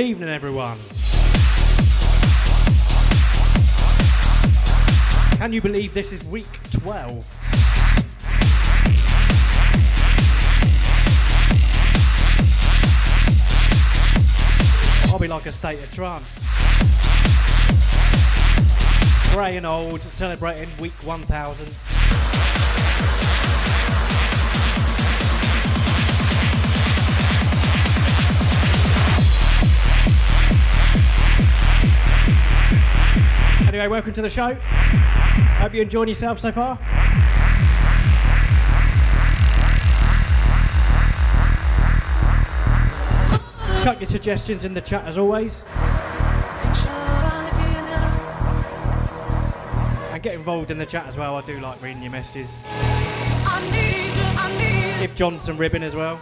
evening, everyone. Can you believe this is week 12? I'll be like a state of trance. Grey and old, celebrating week 1000. Anyway, welcome to the show. Hope you're enjoying yourself so far. Chuck your suggestions in the chat as always. And get involved in the chat as well. I do like reading your messages. Give John some ribbon as well.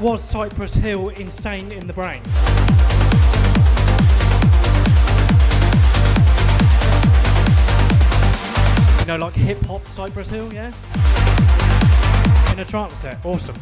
Was Cypress Hill Insane in the Brain. You know, like hip hop Cypress Hill, yeah? In a trance set. Awesome.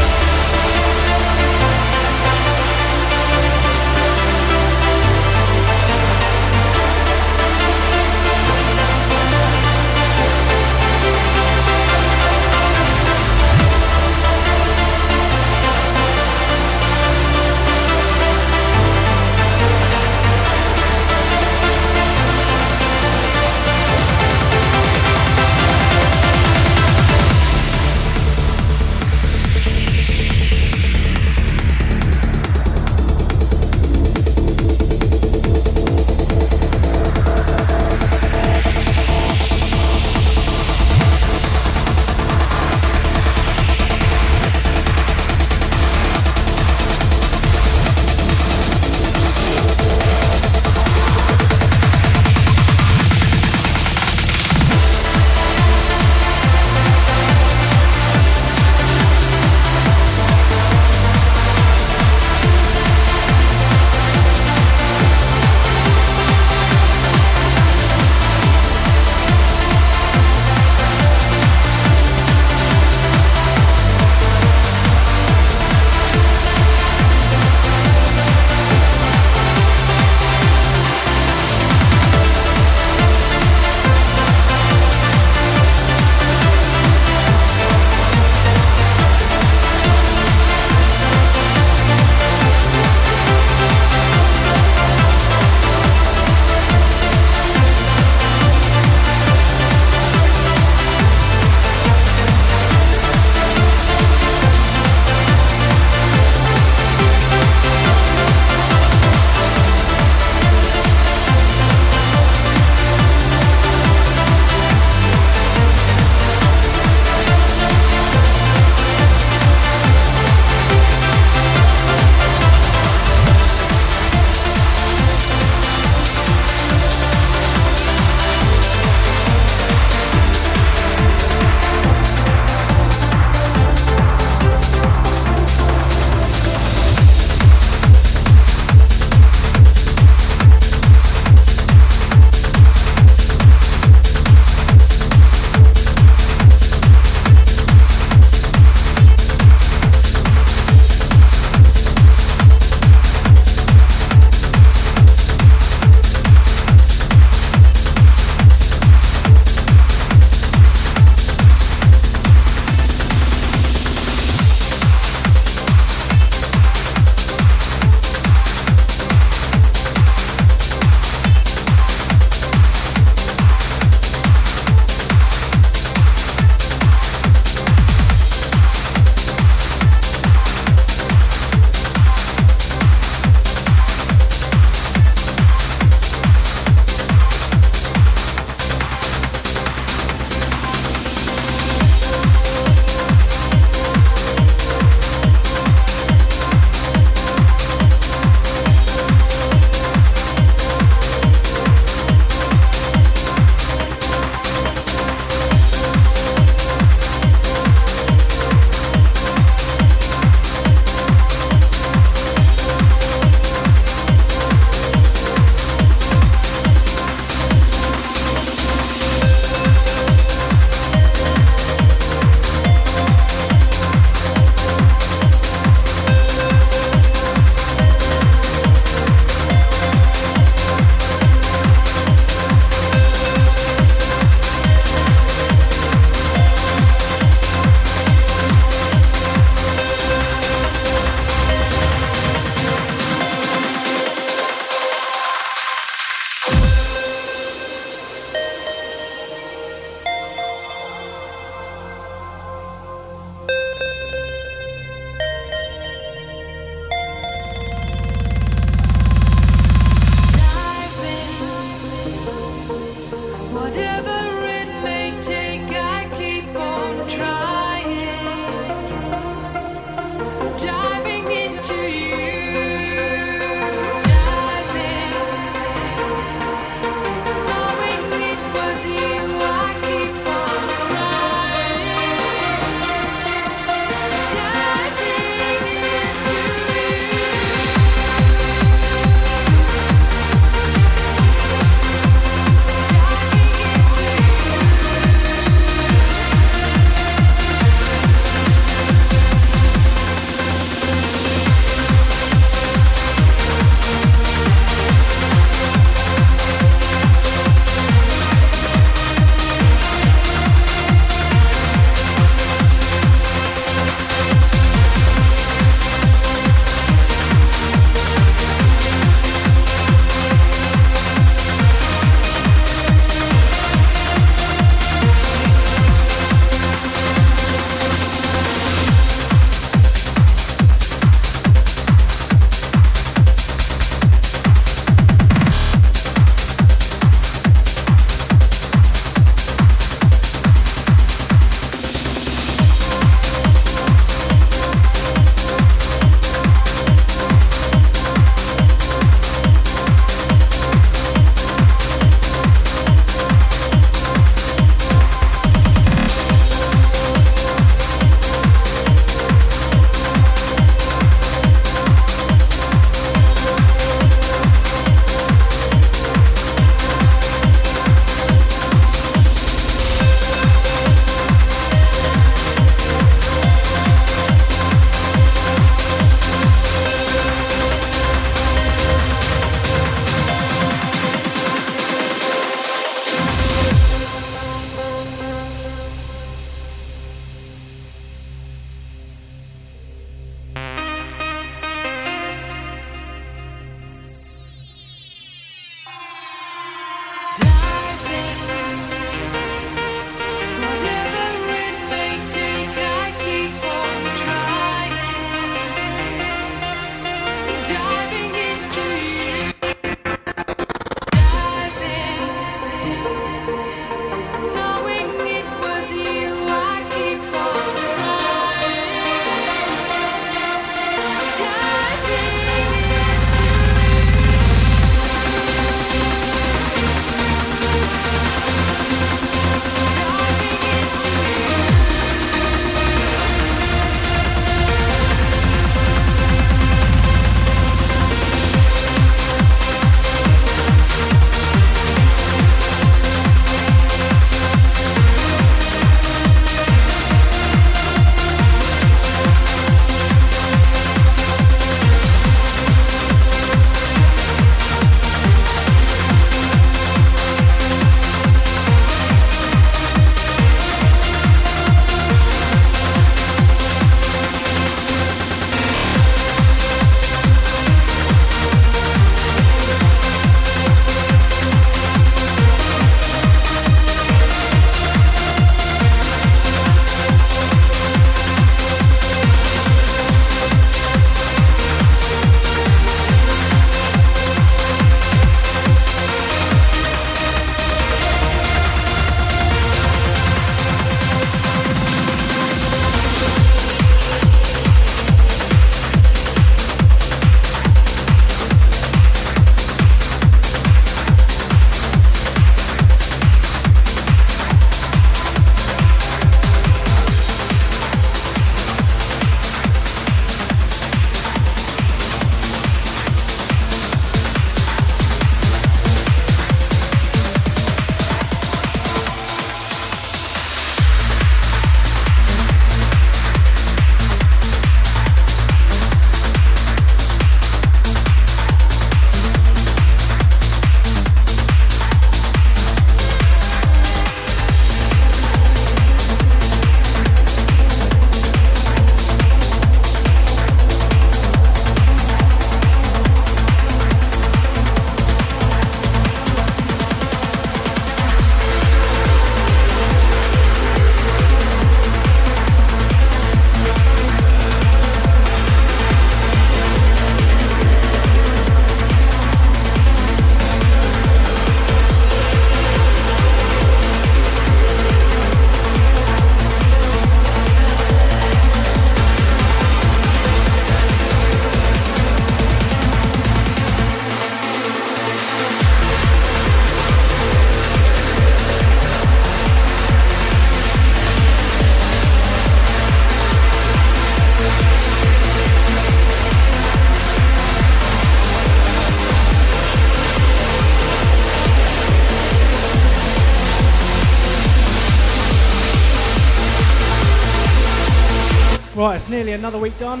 Nearly another week done.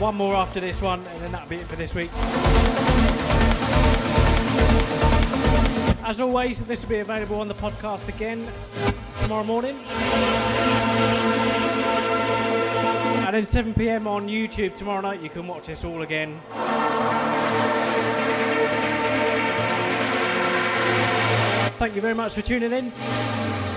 One more after this one, and then that'll be it for this week. As always, this will be available on the podcast again tomorrow morning. And then 7 pm on YouTube tomorrow night, you can watch this all again. Thank you very much for tuning in.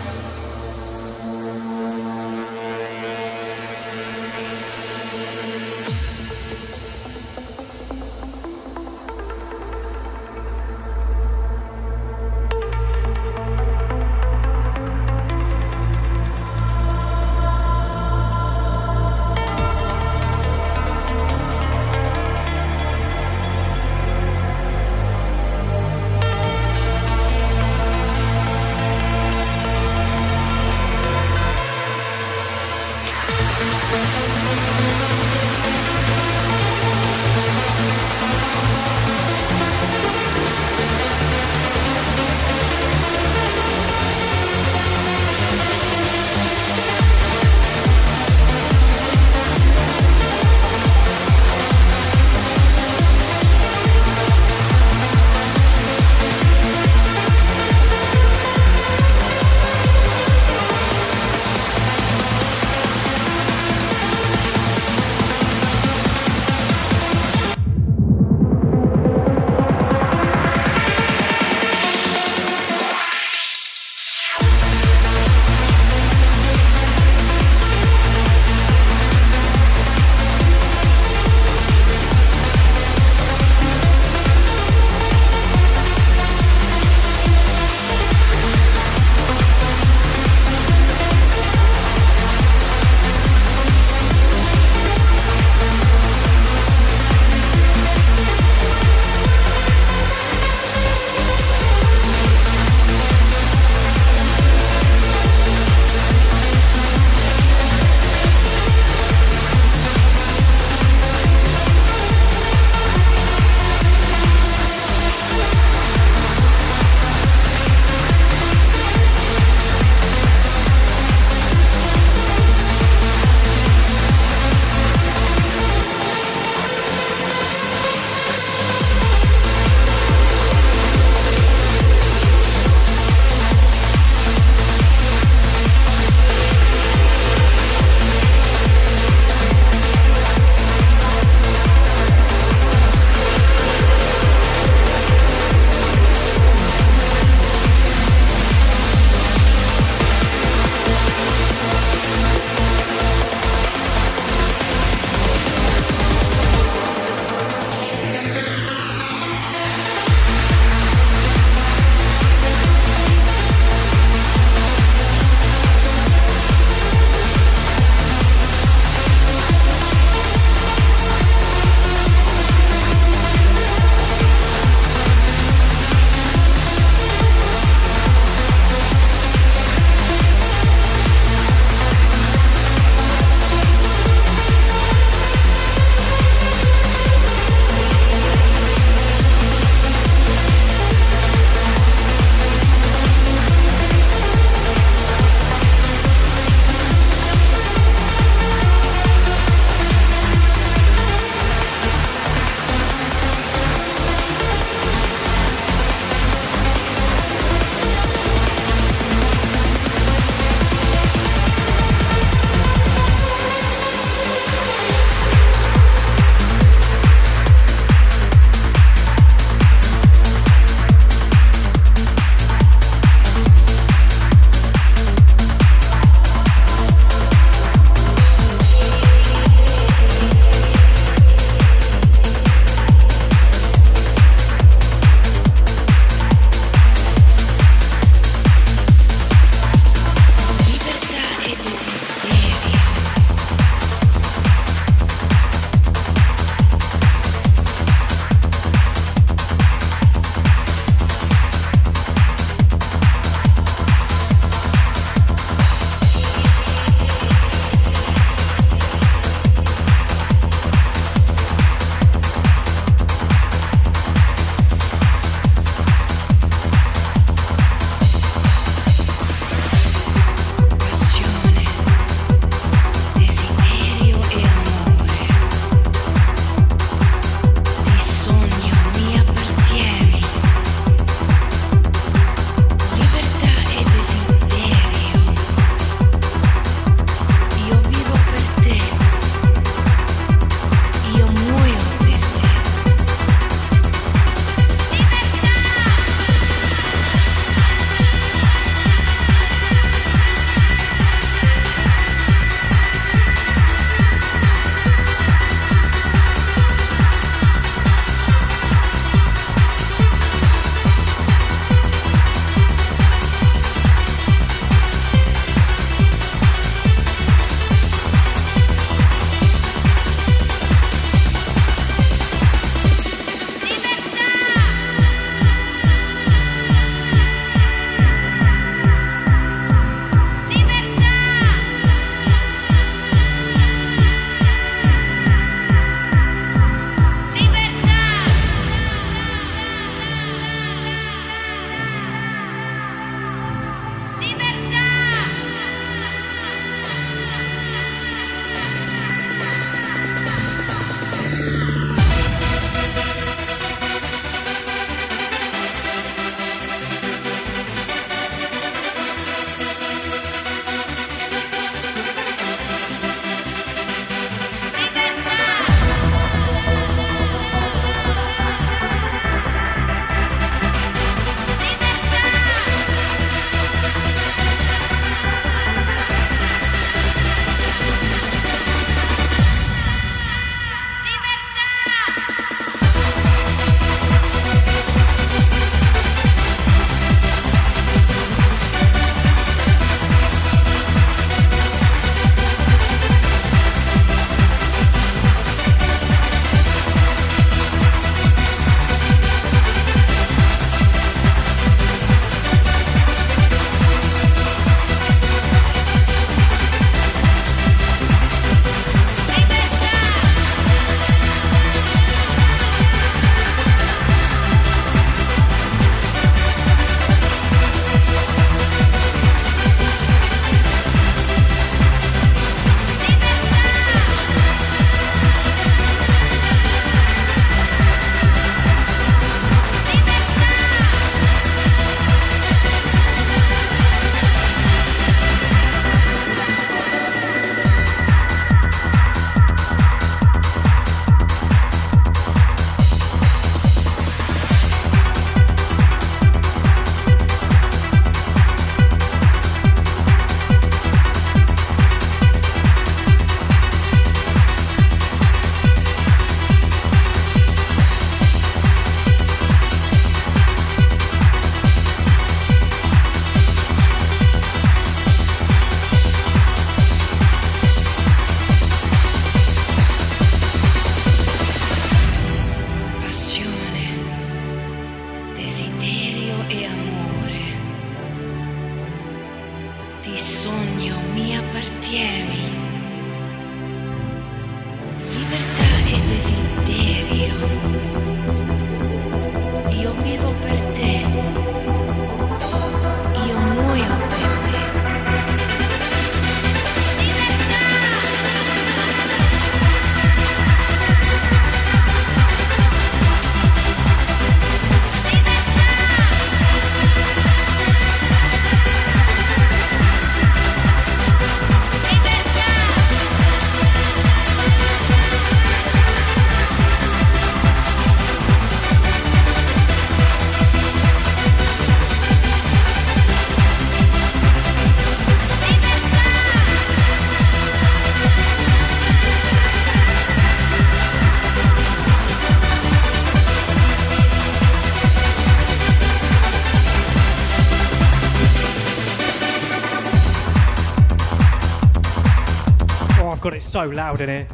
So loud in here.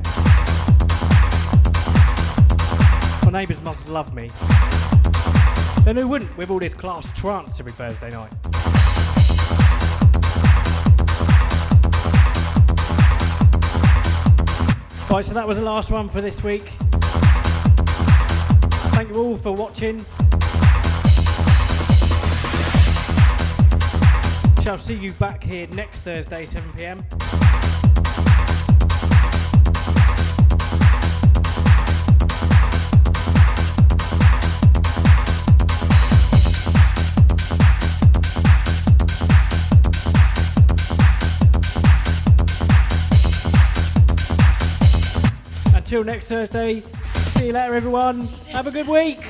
My neighbours must love me. Then who wouldn't with all this class trance every Thursday night? Right, so that was the last one for this week. Thank you all for watching. Shall see you back here next Thursday, 7 pm. Until next Thursday, see you later, everyone. Have a good week.